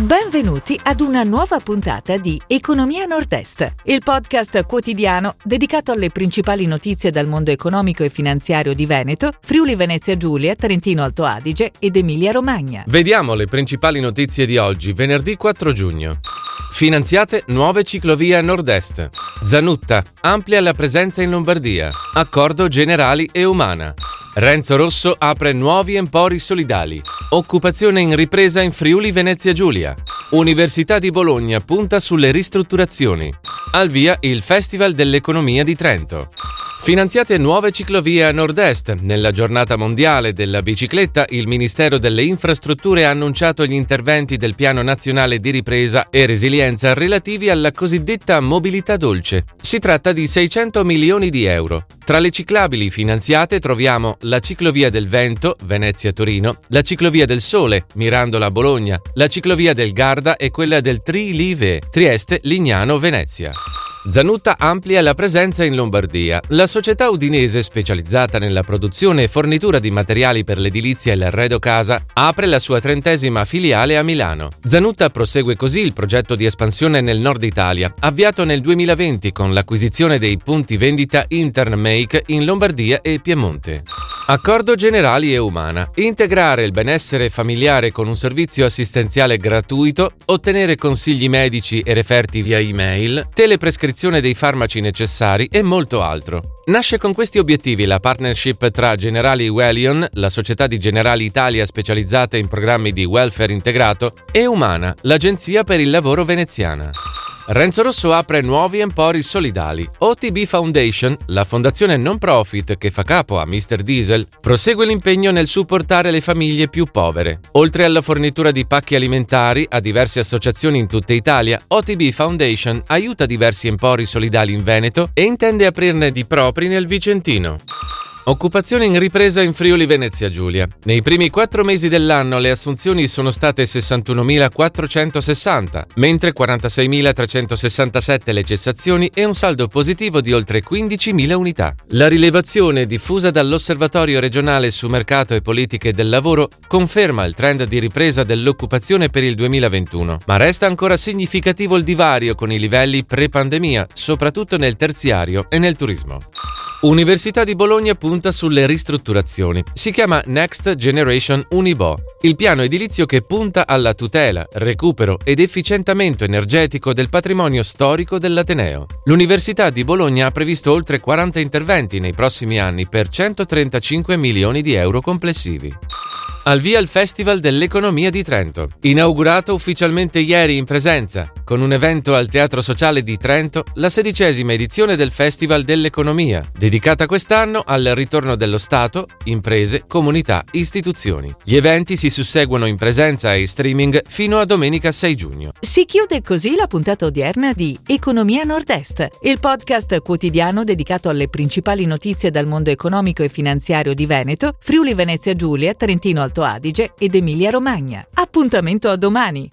Benvenuti ad una nuova puntata di Economia Nord-Est, il podcast quotidiano dedicato alle principali notizie dal mondo economico e finanziario di Veneto, Friuli Venezia Giulia, Trentino Alto Adige ed Emilia Romagna. Vediamo le principali notizie di oggi, venerdì 4 giugno. Finanziate nuove ciclovie a nord-est. Zanutta amplia la presenza in Lombardia. Accordo generali e umana. Renzo Rosso apre nuovi empori solidali. Occupazione in ripresa in Friuli Venezia Giulia. Università di Bologna punta sulle ristrutturazioni. Al via il Festival dell'Economia di Trento. Finanziate nuove ciclovie a nord-est. Nella giornata mondiale della bicicletta, il Ministero delle Infrastrutture ha annunciato gli interventi del Piano Nazionale di Ripresa e Resilienza relativi alla cosiddetta mobilità dolce. Si tratta di 600 milioni di euro. Tra le ciclabili finanziate troviamo la ciclovia del Vento, Venezia-Torino, la ciclovia del Sole, Mirandola-Bologna, la ciclovia del Garda e quella del Tri-Live, Trieste-Lignano-Venezia. Zanutta amplia la presenza in Lombardia. La società udinese specializzata nella produzione e fornitura di materiali per l'edilizia e l'arredo casa apre la sua trentesima filiale a Milano. Zanutta prosegue così il progetto di espansione nel nord Italia, avviato nel 2020 con l'acquisizione dei punti vendita Internmake in Lombardia e Piemonte. Accordo generali e umana. Integrare il benessere familiare con un servizio assistenziale gratuito, ottenere consigli medici e referti via email, teleprescrizione dei farmaci necessari e molto altro. Nasce con questi obiettivi la partnership tra Generali Wellion, la società di Generali Italia specializzata in programmi di welfare integrato, e Umana, l'agenzia per il lavoro veneziana. Renzo Rosso apre nuovi empori solidali. OTB Foundation, la fondazione non profit che fa capo a Mr. Diesel, prosegue l'impegno nel supportare le famiglie più povere. Oltre alla fornitura di pacchi alimentari a diverse associazioni in tutta Italia, OTB Foundation aiuta diversi empori solidali in Veneto e intende aprirne di propri nel Vicentino. Occupazione in ripresa in Friuli Venezia Giulia. Nei primi quattro mesi dell'anno le assunzioni sono state 61.460, mentre 46.367 le cessazioni e un saldo positivo di oltre 15.000 unità. La rilevazione diffusa dall'Osservatorio regionale su mercato e politiche del lavoro conferma il trend di ripresa dell'occupazione per il 2021, ma resta ancora significativo il divario con i livelli pre-pandemia, soprattutto nel terziario e nel turismo. Università di Bologna punta sulle ristrutturazioni. Si chiama Next Generation Unibo, il piano edilizio che punta alla tutela, recupero ed efficientamento energetico del patrimonio storico dell'Ateneo. L'Università di Bologna ha previsto oltre 40 interventi nei prossimi anni per 135 milioni di euro complessivi. Al via il Festival dell'Economia di Trento, inaugurato ufficialmente ieri in presenza, con un evento al Teatro Sociale di Trento, la sedicesima edizione del Festival dell'Economia, dedicata quest'anno al ritorno dello Stato, imprese, comunità, istituzioni. Gli eventi si susseguono in presenza e streaming fino a domenica 6 giugno. Si chiude così la puntata odierna di Economia Nord-Est, il podcast quotidiano dedicato alle principali notizie dal mondo economico e finanziario di Veneto, Friuli Venezia Giulia, Trentino Alto Adige ed Emilia Romagna. Appuntamento a domani!